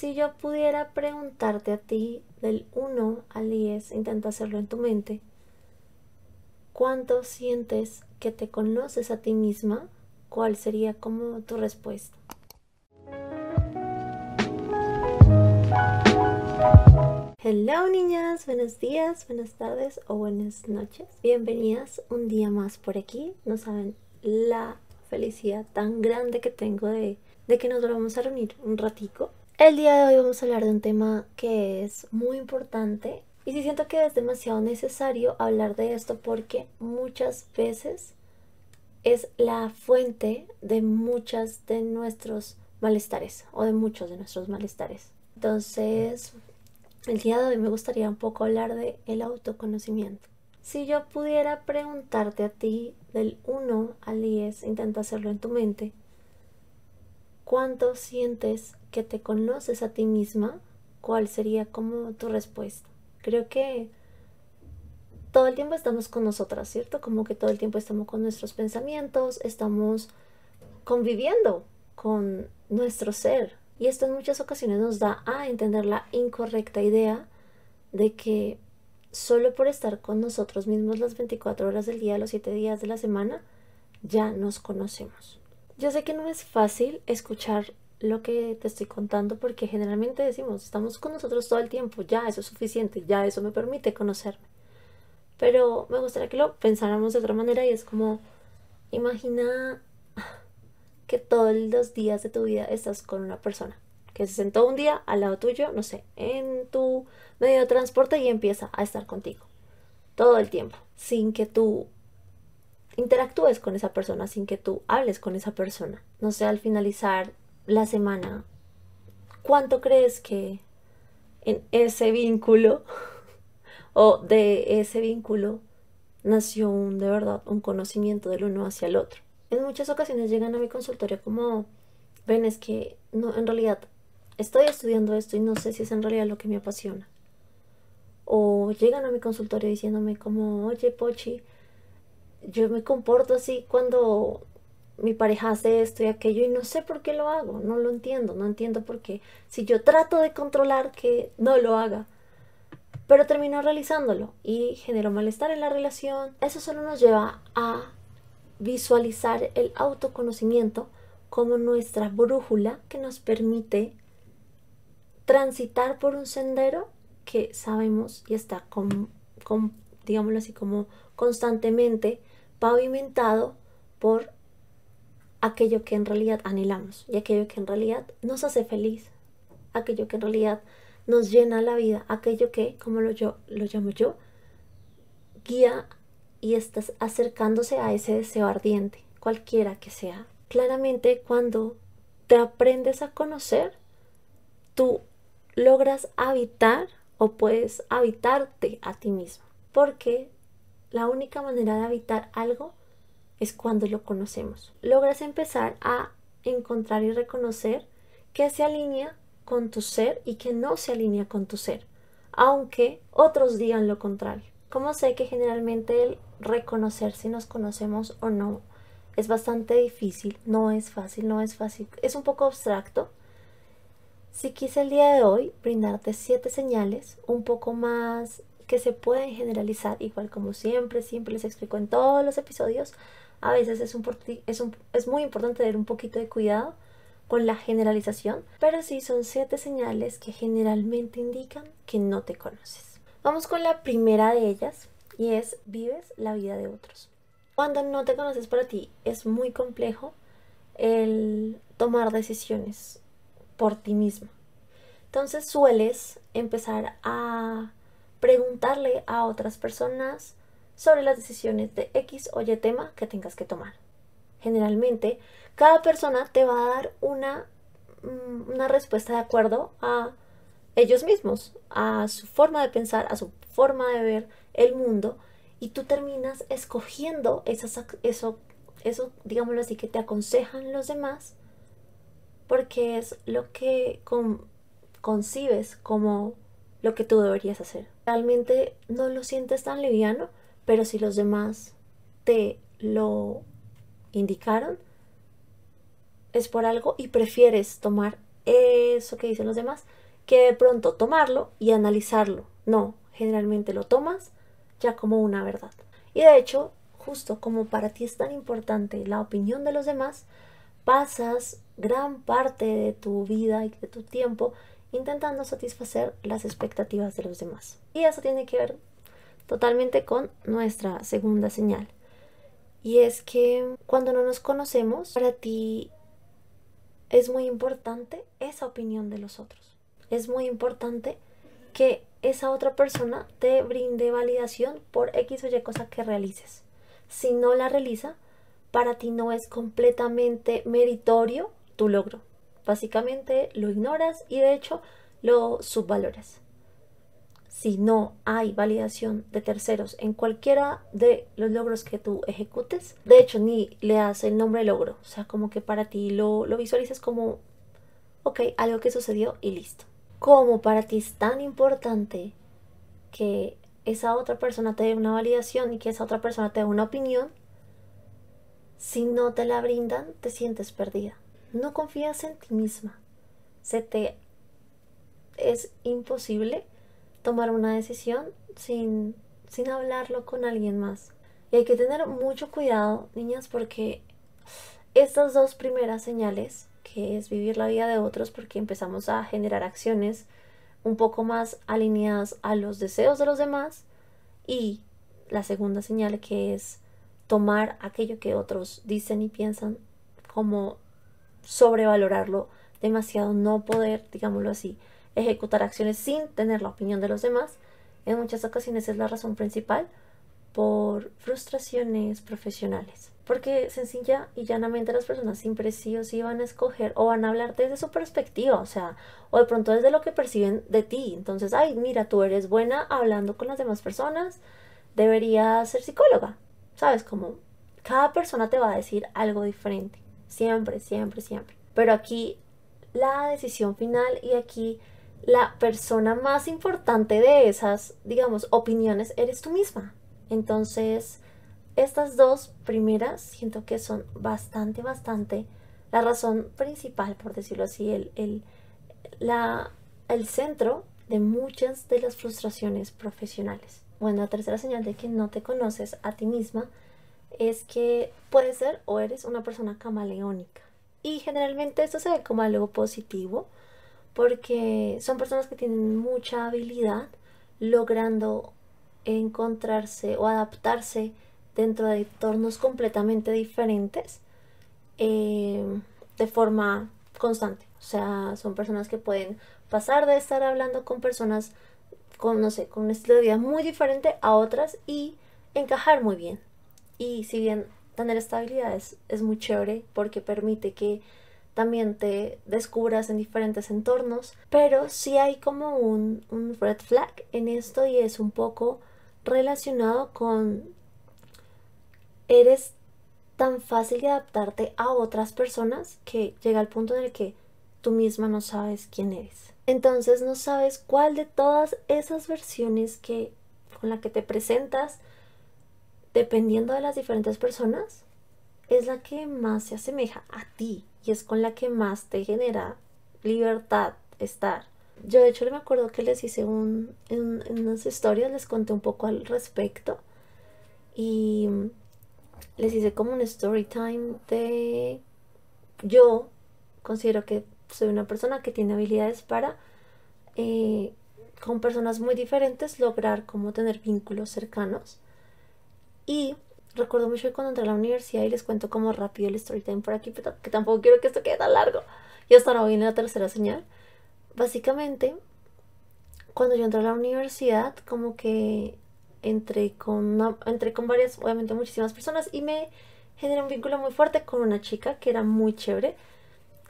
Si yo pudiera preguntarte a ti del 1 al 10, intenta hacerlo en tu mente, ¿cuánto sientes que te conoces a ti misma? ¿Cuál sería como tu respuesta? Hello niñas, buenos días, buenas tardes o buenas noches. Bienvenidas un día más por aquí. No saben la felicidad tan grande que tengo de, de que nos volvamos a reunir un ratico el día de hoy vamos a hablar de un tema que es muy importante y sí siento que es demasiado necesario hablar de esto porque muchas veces es la fuente de muchas de nuestros malestares o de muchos de nuestros malestares. Entonces, el día de hoy me gustaría un poco hablar de el autoconocimiento. Si yo pudiera preguntarte a ti del 1 al 10, intenta hacerlo en tu mente, ¿cuánto sientes que te conoces a ti misma, ¿cuál sería como tu respuesta? Creo que todo el tiempo estamos con nosotras, ¿cierto? Como que todo el tiempo estamos con nuestros pensamientos, estamos conviviendo con nuestro ser. Y esto en muchas ocasiones nos da a entender la incorrecta idea de que solo por estar con nosotros mismos las 24 horas del día, los 7 días de la semana, ya nos conocemos. Yo sé que no es fácil escuchar lo que te estoy contando porque generalmente decimos, estamos con nosotros todo el tiempo, ya eso es suficiente, ya eso me permite conocerme. Pero me gustaría que lo pensáramos de otra manera y es como, imagina que todos los días de tu vida estás con una persona que se sentó un día al lado tuyo, no sé, en tu medio de transporte y empieza a estar contigo todo el tiempo, sin que tú interactúes con esa persona, sin que tú hables con esa persona. No sé, al finalizar la semana, ¿cuánto crees que en ese vínculo o de ese vínculo nació un de verdad un conocimiento del uno hacia el otro? En muchas ocasiones llegan a mi consultorio como, ven, es que no, en realidad estoy estudiando esto y no sé si es en realidad lo que me apasiona. O llegan a mi consultorio diciéndome como, oye, Pochi, yo me comporto así cuando mi pareja hace esto y aquello y no sé por qué lo hago, no lo entiendo, no entiendo por qué. Si yo trato de controlar que no lo haga, pero termino realizándolo y genero malestar en la relación, eso solo nos lleva a visualizar el autoconocimiento como nuestra brújula que nos permite transitar por un sendero que sabemos y está con, con digámoslo así como constantemente pavimentado por aquello que en realidad anhelamos y aquello que en realidad nos hace feliz, aquello que en realidad nos llena la vida, aquello que, como lo, yo, lo llamo yo, guía y estás acercándose a ese deseo ardiente, cualquiera que sea. Claramente cuando te aprendes a conocer, tú logras habitar o puedes habitarte a ti mismo, porque la única manera de habitar algo es cuando lo conocemos. Logras empezar a encontrar y reconocer que se alinea con tu ser y que no se alinea con tu ser, aunque otros digan lo contrario. Como sé que generalmente el reconocer si nos conocemos o no es bastante difícil, no es fácil, no es fácil, es un poco abstracto. Si quise el día de hoy brindarte siete señales un poco más que se pueden generalizar, igual como siempre, siempre les explico en todos los episodios, a veces es, un, es, es muy importante tener un poquito de cuidado con la generalización, pero sí son siete señales que generalmente indican que no te conoces. Vamos con la primera de ellas y es vives la vida de otros. Cuando no te conoces para ti es muy complejo el tomar decisiones por ti mismo. Entonces sueles empezar a preguntarle a otras personas sobre las decisiones de X o Y tema que tengas que tomar. Generalmente, cada persona te va a dar una, mm, una respuesta de acuerdo a ellos mismos, a su forma de pensar, a su forma de ver el mundo, y tú terminas escogiendo esas, eso, eso, digámoslo así, que te aconsejan los demás, porque es lo que concibes como lo que tú deberías hacer. Realmente no lo sientes tan liviano pero si los demás te lo indicaron, es por algo y prefieres tomar eso que dicen los demás que de pronto tomarlo y analizarlo. No, generalmente lo tomas ya como una verdad. Y de hecho, justo como para ti es tan importante la opinión de los demás, pasas gran parte de tu vida y de tu tiempo intentando satisfacer las expectativas de los demás. Y eso tiene que ver totalmente con nuestra segunda señal. Y es que cuando no nos conocemos, para ti es muy importante esa opinión de los otros. Es muy importante que esa otra persona te brinde validación por X o Y cosa que realices. Si no la realiza, para ti no es completamente meritorio tu logro. Básicamente lo ignoras y de hecho lo subvaloras. Si no hay validación de terceros en cualquiera de los logros que tú ejecutes, de hecho ni le das el nombre logro. O sea, como que para ti lo, lo visualizas como, ok, algo que sucedió y listo. Como para ti es tan importante que esa otra persona te dé una validación y que esa otra persona te dé una opinión, si no te la brindan, te sientes perdida. No confías en ti misma. Se te es imposible tomar una decisión sin, sin hablarlo con alguien más. Y hay que tener mucho cuidado, niñas, porque estas dos primeras señales, que es vivir la vida de otros, porque empezamos a generar acciones un poco más alineadas a los deseos de los demás, y la segunda señal, que es tomar aquello que otros dicen y piensan como sobrevalorarlo demasiado, no poder, digámoslo así, ejecutar acciones sin tener la opinión de los demás, en muchas ocasiones es la razón principal por frustraciones profesionales. Porque sencilla y llanamente las personas siempre sí o sí van a escoger o van a hablar desde su perspectiva, o sea, o de pronto desde lo que perciben de ti. Entonces, ay, mira, tú eres buena hablando con las demás personas, deberías ser psicóloga. ¿Sabes? Como cada persona te va a decir algo diferente. Siempre, siempre, siempre. Pero aquí la decisión final y aquí la persona más importante de esas, digamos, opiniones eres tú misma. Entonces, estas dos primeras siento que son bastante, bastante la razón principal, por decirlo así, el, el, la, el centro de muchas de las frustraciones profesionales. Bueno, la tercera señal de que no te conoces a ti misma es que puedes ser o eres una persona camaleónica. Y generalmente esto se ve como algo positivo porque son personas que tienen mucha habilidad logrando encontrarse o adaptarse dentro de entornos completamente diferentes eh, de forma constante. O sea, son personas que pueden pasar de estar hablando con personas con, no sé, con un estilo de vida muy diferente a otras y encajar muy bien. Y si bien tener estabilidad es, es muy chévere porque permite que también te descubras en diferentes entornos, pero sí hay como un, un red flag en esto y es un poco relacionado con eres tan fácil de adaptarte a otras personas que llega al punto en el que tú misma no sabes quién eres. Entonces no sabes cuál de todas esas versiones que con la que te presentas dependiendo de las diferentes personas es la que más se asemeja a ti y es con la que más te genera libertad estar. Yo de hecho me acuerdo que les hice un, unas historias, les conté un poco al respecto y les hice como un story time de yo considero que soy una persona que tiene habilidades para eh, con personas muy diferentes lograr como tener vínculos cercanos y recuerdo mucho cuando entré a la universidad y les cuento como rápido el story time por aquí, que tampoco quiero que esto quede tan largo. Y hasta ahora viene la tercera señal. Básicamente, cuando yo entré a la universidad, como que entré con, entré con varias, obviamente muchísimas personas y me generé un vínculo muy fuerte con una chica que era muy chévere.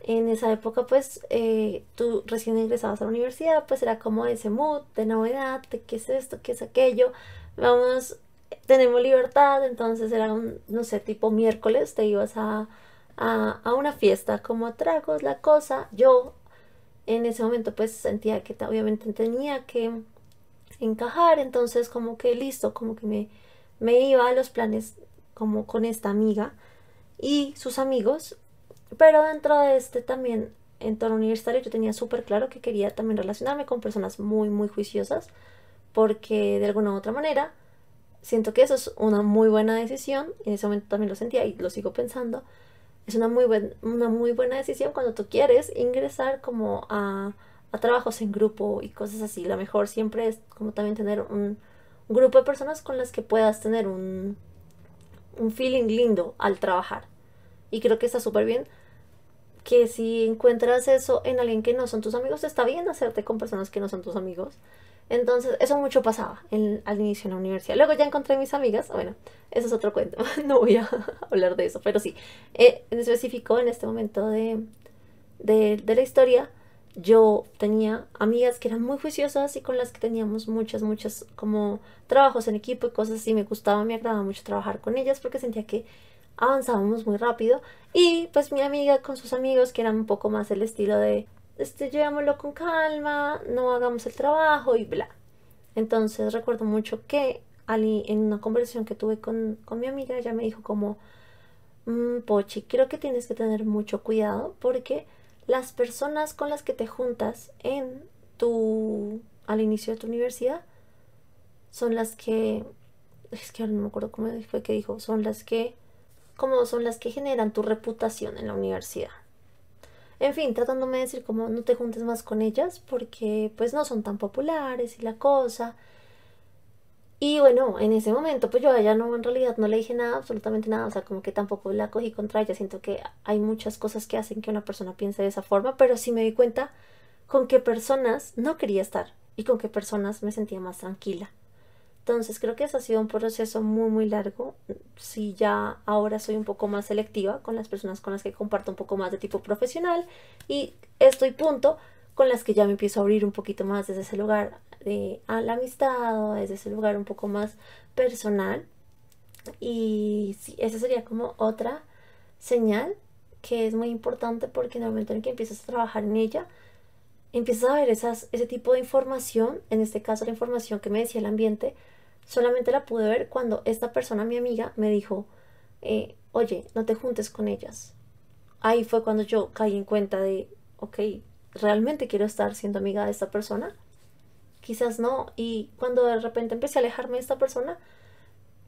En esa época, pues, eh, tú recién ingresabas a la universidad, pues era como ese mood de novedad, de qué es esto, qué es aquello. Vamos tenemos libertad, entonces era un, no sé, tipo miércoles, te ibas a, a, una fiesta como tragos, la cosa. Yo en ese momento pues sentía que obviamente tenía que encajar, entonces como que listo, como que me, me iba a los planes como con esta amiga y sus amigos, pero dentro de este también entorno universitario yo tenía súper claro que quería también relacionarme con personas muy, muy juiciosas, porque de alguna u otra manera siento que eso es una muy buena decisión, en ese momento también lo sentía y lo sigo pensando, es una muy, buen, una muy buena decisión cuando tú quieres ingresar como a, a trabajos en grupo y cosas así. Lo mejor siempre es como también tener un, grupo de personas con las que puedas tener un, un feeling lindo al trabajar. Y creo que está súper bien que si encuentras eso en alguien que no son tus amigos, está bien hacerte con personas que no son tus amigos. Entonces, eso mucho pasaba al inicio en la universidad. Luego ya encontré mis amigas. Bueno, eso es otro cuento. no voy a hablar de eso. Pero sí, eh, en específico, en este momento de, de, de la historia, yo tenía amigas que eran muy juiciosas y con las que teníamos muchas, muchas como trabajos en equipo y cosas así. Me gustaba, me agradaba mucho trabajar con ellas porque sentía que avanzábamos muy rápido. Y pues mi amiga con sus amigos que eran un poco más el estilo de este, con calma, no hagamos el trabajo y bla. Entonces recuerdo mucho que Ali, en una conversación que tuve con, mi amiga, ella me dijo como, mm, Pochi, creo que tienes que tener mucho cuidado porque las personas con las que te juntas en tu, al inicio de tu universidad son las que, es que ahora no me acuerdo cómo fue que dijo, son las que, como son las que generan tu reputación en la universidad. En fin, tratándome de decir como no te juntes más con ellas porque pues no son tan populares y la cosa. Y bueno, en ese momento pues yo a ella no, en realidad no le dije nada, absolutamente nada, o sea, como que tampoco la cogí contra ella, siento que hay muchas cosas que hacen que una persona piense de esa forma, pero sí me di cuenta con qué personas no quería estar y con qué personas me sentía más tranquila. Entonces creo que eso ha sido un proceso muy muy largo. Si ya ahora soy un poco más selectiva con las personas con las que comparto un poco más de tipo profesional y estoy punto con las que ya me empiezo a abrir un poquito más desde ese lugar de a la amistad o desde ese lugar un poco más personal. Y sí, esa sería como otra señal que es muy importante porque en el momento en que empiezas a trabajar en ella, empiezas a ver esas, ese tipo de información, en este caso la información que me decía el ambiente, solamente la pude ver cuando esta persona, mi amiga, me dijo, eh, oye, no te juntes con ellas. Ahí fue cuando yo caí en cuenta de, ok, ¿realmente quiero estar siendo amiga de esta persona? Quizás no. Y cuando de repente empecé a alejarme de esta persona,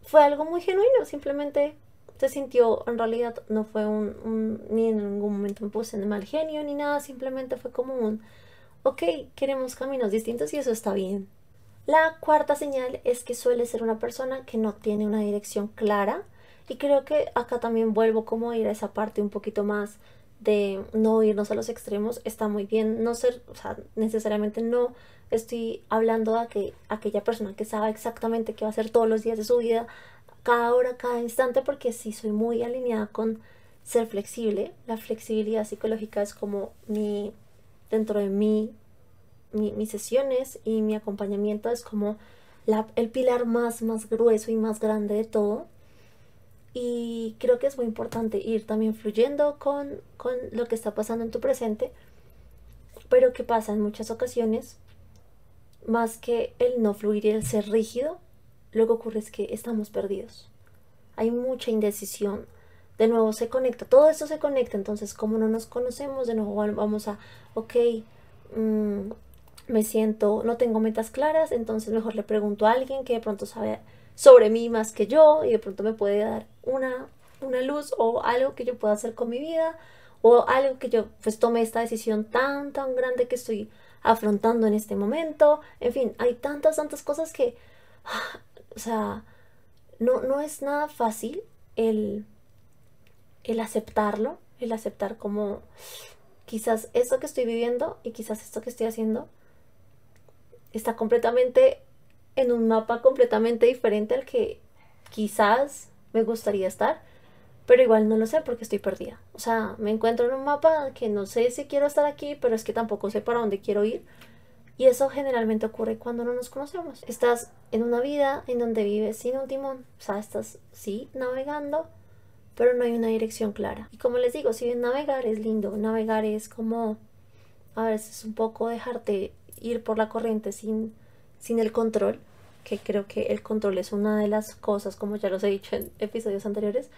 fue algo muy genuino, simplemente se sintió, en realidad no fue un, ni en ningún momento me puse en mal genio ni nada, simplemente fue como un, ok, queremos caminos distintos y eso está bien. La cuarta señal es que suele ser una persona que no tiene una dirección clara y creo que acá también vuelvo como a ir a esa parte un poquito más de no irnos a los extremos, está muy bien, no ser, o sea, necesariamente no estoy hablando de que aquella persona que sabe exactamente qué va a hacer todos los días de su vida, cada hora, cada instante, porque sí soy muy alineada con ser flexible. La flexibilidad psicológica es como mi dentro de mí, mis sesiones y mi acompañamiento es como el pilar más, más grueso y más grande de todo. Y creo que es muy importante ir también fluyendo con, con lo que está pasando en tu presente. Pero que pasa en muchas ocasiones, más que el no fluir y el ser rígido, lo que ocurre es que estamos perdidos. Hay mucha indecisión. De nuevo se conecta, todo esto se conecta, entonces como no nos conocemos, de nuevo vamos a, ok, mm, me siento, no tengo metas claras, entonces mejor le pregunto a alguien que de pronto sabe sobre mí más que yo y de pronto me puede dar una, una luz o algo que yo pueda hacer con mi vida o algo que yo pues tome esta decisión tan tan grande que estoy afrontando en este momento. En fin, hay tantas, tantas cosas que, o sea, no, no es nada fácil el, el aceptarlo, el aceptar como quizás esto que estoy viviendo y quizás esto que estoy haciendo está completamente en un mapa completamente diferente al que quizás me gustaría estar, pero igual no lo sé porque estoy perdida. O sea, me encuentro en un mapa que no sé si quiero estar aquí, pero es que tampoco sé para dónde quiero ir. Y eso generalmente ocurre cuando no nos conocemos. Estás en una vida en donde vives sin un timón. O sea, estás, sí, navegando, pero no hay una dirección clara. Y como les digo, si bien navegar es lindo, navegar es como a veces un poco dejarte ir por la corriente sin, sin el control, que creo que el control es una de las cosas, como ya los he dicho en episodios anteriores,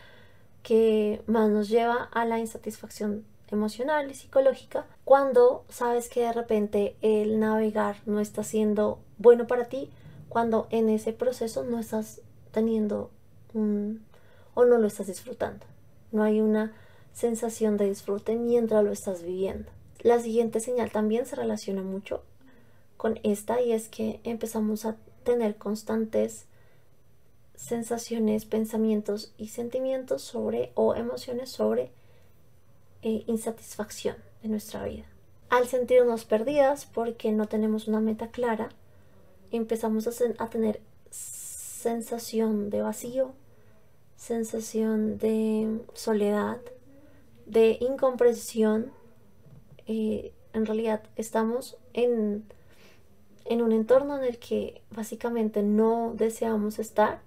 que más nos lleva a la insatisfacción emocional y psicológica cuando sabes que de repente el navegar no está siendo bueno para ti, cuando en ese proceso no estás teniendo o no lo estás disfrutando. No hay una sensación de disfrute mientras lo estás viviendo. La siguiente señal también se relaciona mucho con esta y es que empezamos a tener constantes sensaciones, pensamientos y sentimientos sobre o emociones sobre eh, insatisfacción de nuestra vida. Al sentirnos perdidas porque no tenemos una meta clara, empezamos a, tener sensación de vacío, sensación de soledad, de incomprensión. Eh, en realidad estamos en, en un entorno en el que básicamente no deseamos estar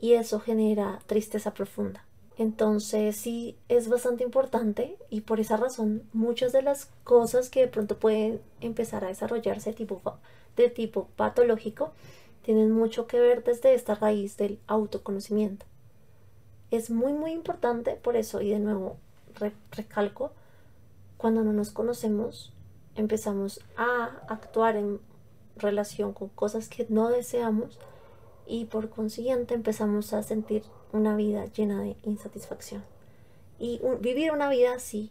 y eso genera tristeza profunda. Entonces sí es bastante importante y por esa razón muchas de las cosas que de pronto pueden empezar a desarrollarse tipo, de tipo patológico tienen mucho que ver desde esta raíz del autoconocimiento. Es muy muy importante por eso y de nuevo recalco, cuando no nos conocemos empezamos a actuar en relación con cosas que no deseamos y por consiguiente empezamos a sentir una vida llena de insatisfacción. Y vivir una vida así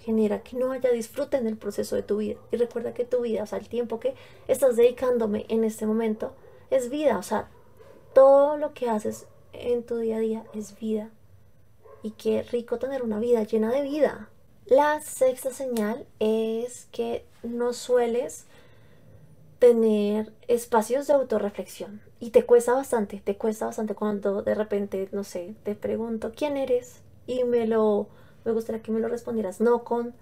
genera que no haya disfrute en el proceso de tu vida. Y recuerda que tu vida, o sea, el tiempo que estás dedicándome en este momento es vida. O sea, todo lo que haces en tu día a día es vida. Y qué rico tener una vida llena de vida. La sexta señal es que no sueles tener espacios de autorreflexión. Y te cuesta bastante, te cuesta bastante cuando de repente, no sé, te pregunto quién eres y me lo, me gustaría que me lo respondieras, no con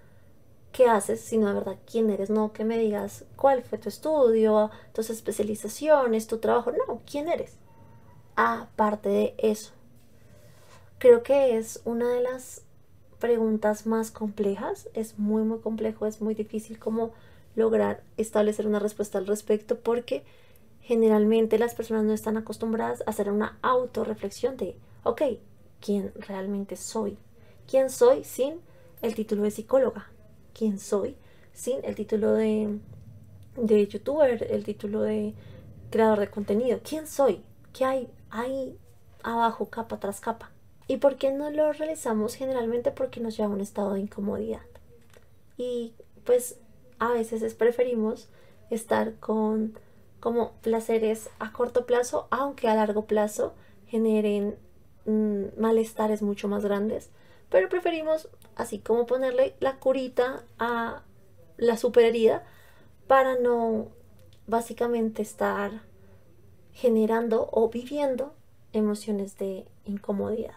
qué haces, sino de verdad quién eres, no que me digas cuál fue tu estudio, tus especializaciones, tu trabajo, no, quién eres. Aparte de eso, creo que es una de las preguntas más complejas, es muy muy complejo, es muy difícil como lograr establecer una respuesta al respecto porque generalmente las personas no están acostumbradas a hacer una autorreflexión de, ok, ¿quién realmente soy? ¿Quién soy sin el título de psicóloga? ¿Quién soy sin el título de, de youtuber, el título de creador de contenido? ¿Quién soy? ¿Qué hay ahí abajo, capa tras capa? ¿Y por qué no lo realizamos? Generalmente porque nos lleva a un estado de incomodidad. Y pues a veces preferimos estar con como placeres a corto plazo, aunque a largo plazo generen mm, malestares mucho más grandes. Pero preferimos así como ponerle la curita a la superherida para no básicamente estar generando o viviendo emociones de incomodidad.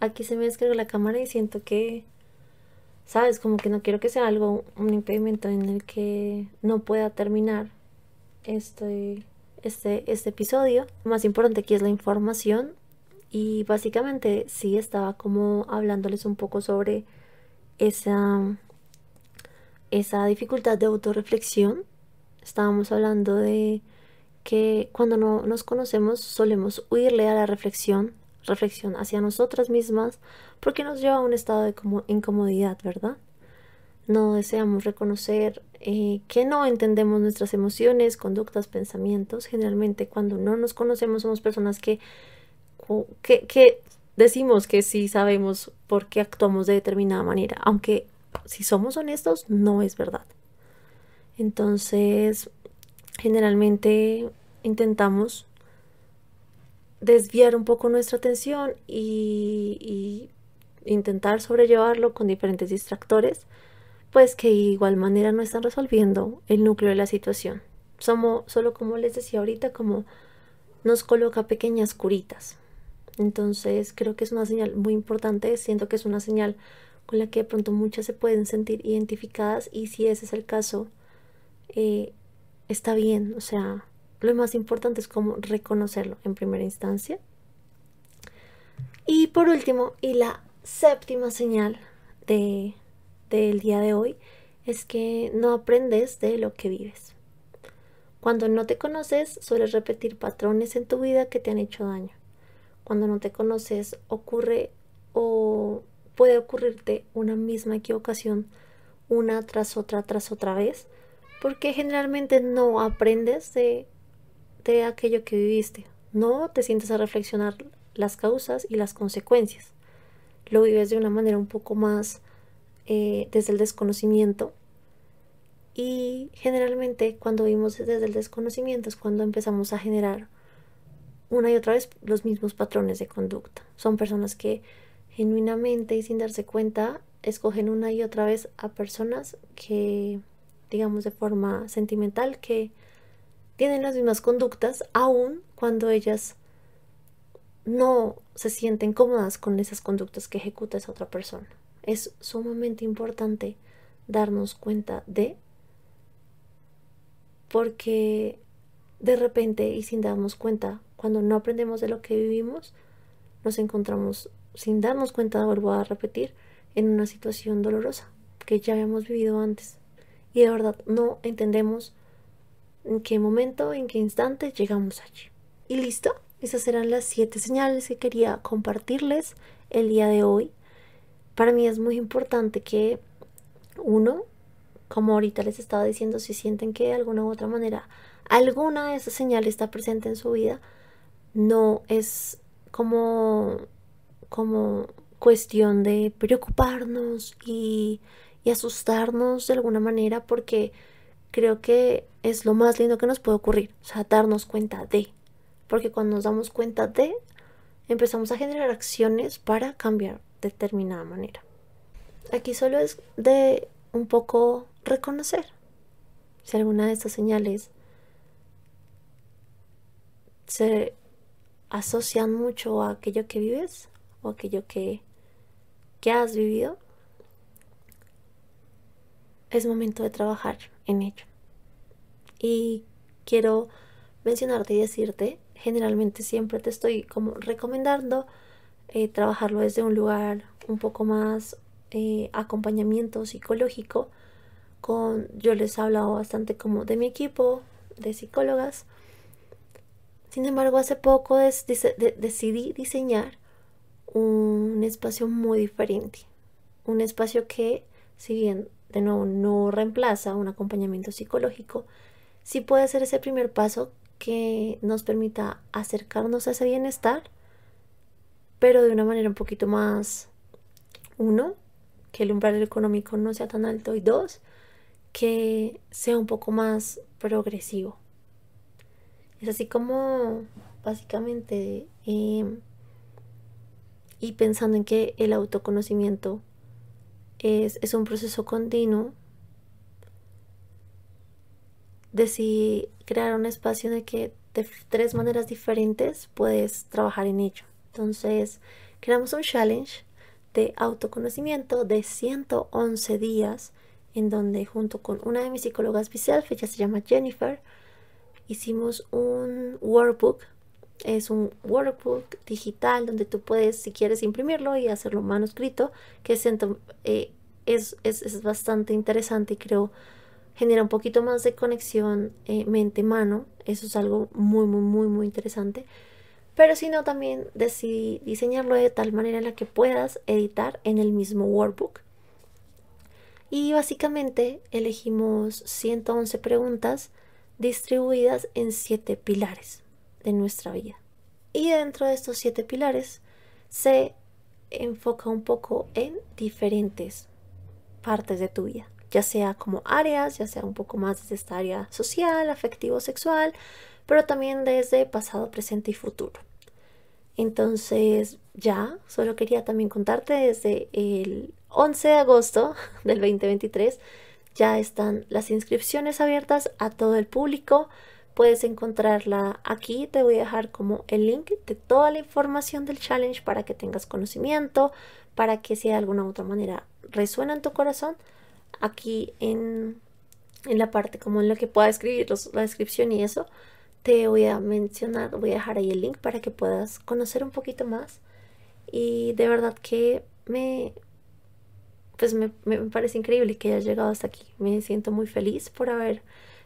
Aquí se me descarga la cámara y siento que ¿sabes? Como que no quiero que sea algo, un impedimento en el que no pueda terminar este, este, este episodio. Lo más importante aquí es la información y básicamente sí estaba como hablándoles un poco sobre esa, esa dificultad de autorreflexión. Estábamos hablando de que cuando no nos conocemos solemos huirle a la reflexión reflexión hacia nosotras mismas porque nos lleva a un estado de incomodidad, ¿verdad? No deseamos reconocer eh, que no entendemos nuestras emociones, conductas, pensamientos. Generalmente cuando no nos conocemos somos personas que, que, que decimos que sí sabemos por qué actuamos de determinada manera, aunque si somos honestos no es verdad. Entonces, generalmente intentamos desviar un poco nuestra atención y, intentar sobrellevarlo con diferentes distractores, pues que de igual manera no están resolviendo el núcleo de la situación. Somos, solo como les decía ahorita, como nos coloca pequeñas curitas. Entonces creo que es una señal muy importante, siento que es una señal con la que de pronto muchas se pueden sentir identificadas y si ese es el caso, eh, está bien, o sea, lo más importante es como reconocerlo en primera instancia. Y por último, y la séptima señal de, del día de hoy, es que no aprendes de lo que vives. Cuando no te conoces, sueles repetir patrones en tu vida que te han hecho daño. Cuando no te conoces, ocurre o puede ocurrirte una misma equivocación una tras otra, tras otra vez, porque generalmente no aprendes de, de aquello que viviste, no te sientes a reflexionar las causas y las consecuencias, lo vives de una manera un poco más eh, desde el desconocimiento. Y generalmente cuando vimos desde el desconocimiento es cuando empezamos a generar una y otra vez los mismos patrones de conducta. Son personas que genuinamente y sin darse cuenta escogen una y otra vez a personas que, digamos de forma sentimental, que tienen las mismas conductas, aun cuando ellas no se sienten cómodas con esas conductas que ejecuta esa otra persona. Es sumamente importante darnos cuenta de, porque de repente y sin darnos cuenta, cuando no aprendemos de lo que vivimos, nos encontramos sin darnos cuenta, vuelvo a repetir, en una situación dolorosa que ya habíamos vivido antes. Y de verdad no entendemos en qué momento, en qué instante llegamos allí. Y listo, esas eran las siete señales que quería compartirles el día de hoy. Para mí es muy importante que uno, como ahorita les estaba diciendo, si sienten que de alguna u otra manera alguna de esas señales está presente en su vida, no es como como cuestión de preocuparnos y, asustarnos de alguna manera porque creo que es lo más lindo que nos puede ocurrir, o sea, darnos cuenta de, porque cuando nos damos cuenta de, empezamos a generar acciones para cambiar de determinada manera. Aquí solo es de un poco reconocer si alguna de estas señales se asocian mucho a aquello que vives, o aquello que, que has vivido, es momento de trabajar en ello. Y quiero mencionarte y decirte, generalmente siempre te estoy como recomendando eh, trabajarlo desde un lugar un poco más eh, acompañamiento psicológico. Con, yo les he hablado bastante como de mi equipo de psicólogas. Sin embargo, hace poco decidí diseñar un espacio muy diferente. Un espacio que, si bien no reemplaza un acompañamiento psicológico, sí puede ser ese primer paso que nos permita acercarnos a ese bienestar, pero de una manera un poquito más, uno, que el umbral económico no sea tan alto y dos, que sea un poco más progresivo. Es así como básicamente em, y pensando en que el autoconocimiento es, un proceso continuo, decidí crear un espacio en el que de tres maneras diferentes puedes trabajar en ello. Entonces, creamos un challenge de autoconocimiento de 111 días, en donde junto con una de mis psicólogas Biself, ella se llama Jennifer, hicimos un workbook es un workbook digital donde tú puedes, si quieres, imprimirlo y hacerlo manuscrito, que eh, es, es, bastante interesante y creo genera un poquito más de conexión eh, mente-mano. Eso es algo muy, muy, muy, muy interesante. Pero si no, también decidí diseñarlo de tal manera en la que puedas editar en el mismo workbook. Y básicamente elegimos 111 preguntas distribuidas en 7 pilares de nuestra vida. Y dentro de estos siete pilares se enfoca un poco en diferentes partes de tu vida, ya sea como áreas, ya sea un poco más desde esta área social, afectivo, sexual, pero también desde pasado, presente y futuro. Entonces, ya, solo quería también contarte desde el 11 de agosto del 2023 ya están las inscripciones abiertas a todo el público. Puedes encontrarla aquí. Te voy a dejar como el link de toda la información del challenge para que tengas conocimiento, para que si de alguna u otra manera resuena en tu corazón, aquí en, en la parte como en la que pueda escribir la descripción y eso, te voy a mencionar, voy a dejar ahí el link para que puedas conocer un poquito más. Y de verdad que me, pues me, me parece increíble que hayas llegado hasta aquí. Me siento muy feliz por haber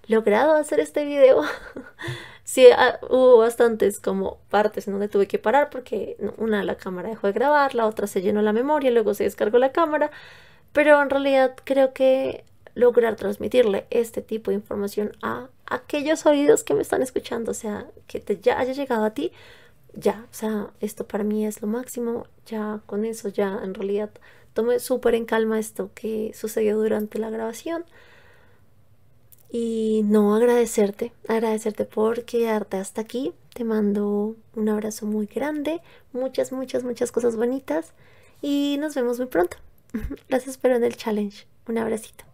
logrado hacer este video. Sí, ah, hubo bastantes como partes en donde tuve que parar porque una la cámara dejó de grabar, la otra se llenó la memoria, luego se descargó la cámara, pero en realidad creo que lograr transmitirle este tipo de información a aquellos oídos que me están escuchando, o sea, que te ya haya llegado a ti, ya, o sea, esto para mí es lo máximo, ya con eso ya en realidad tomé súper en calma esto que sucedió durante la grabación. Y no agradecerte, agradecerte por quedarte hasta aquí. Te mando un abrazo muy grande, muchas, muchas, muchas cosas bonitas y nos vemos muy pronto. Las espero en el challenge. Un abracito.